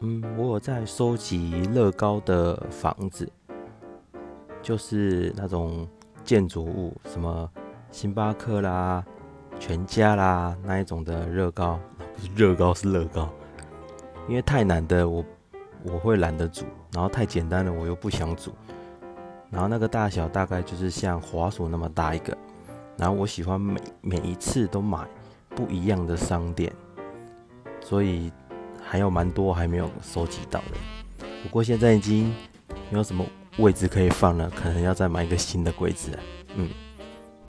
嗯，我有在收集乐高的房子，就是那种建筑物，什么星巴克啦、全家啦那一种的乐高，不是乐高是乐高，因为太难的我我会懒得煮，然后太简单的我又不想煮，然后那个大小大概就是像滑鼠那么大一个，然后我喜欢每每一次都买不一样的商店，所以。还有蛮多还没有收集到的，不过现在已经没有什么位置可以放了，可能要再买一个新的柜子。嗯。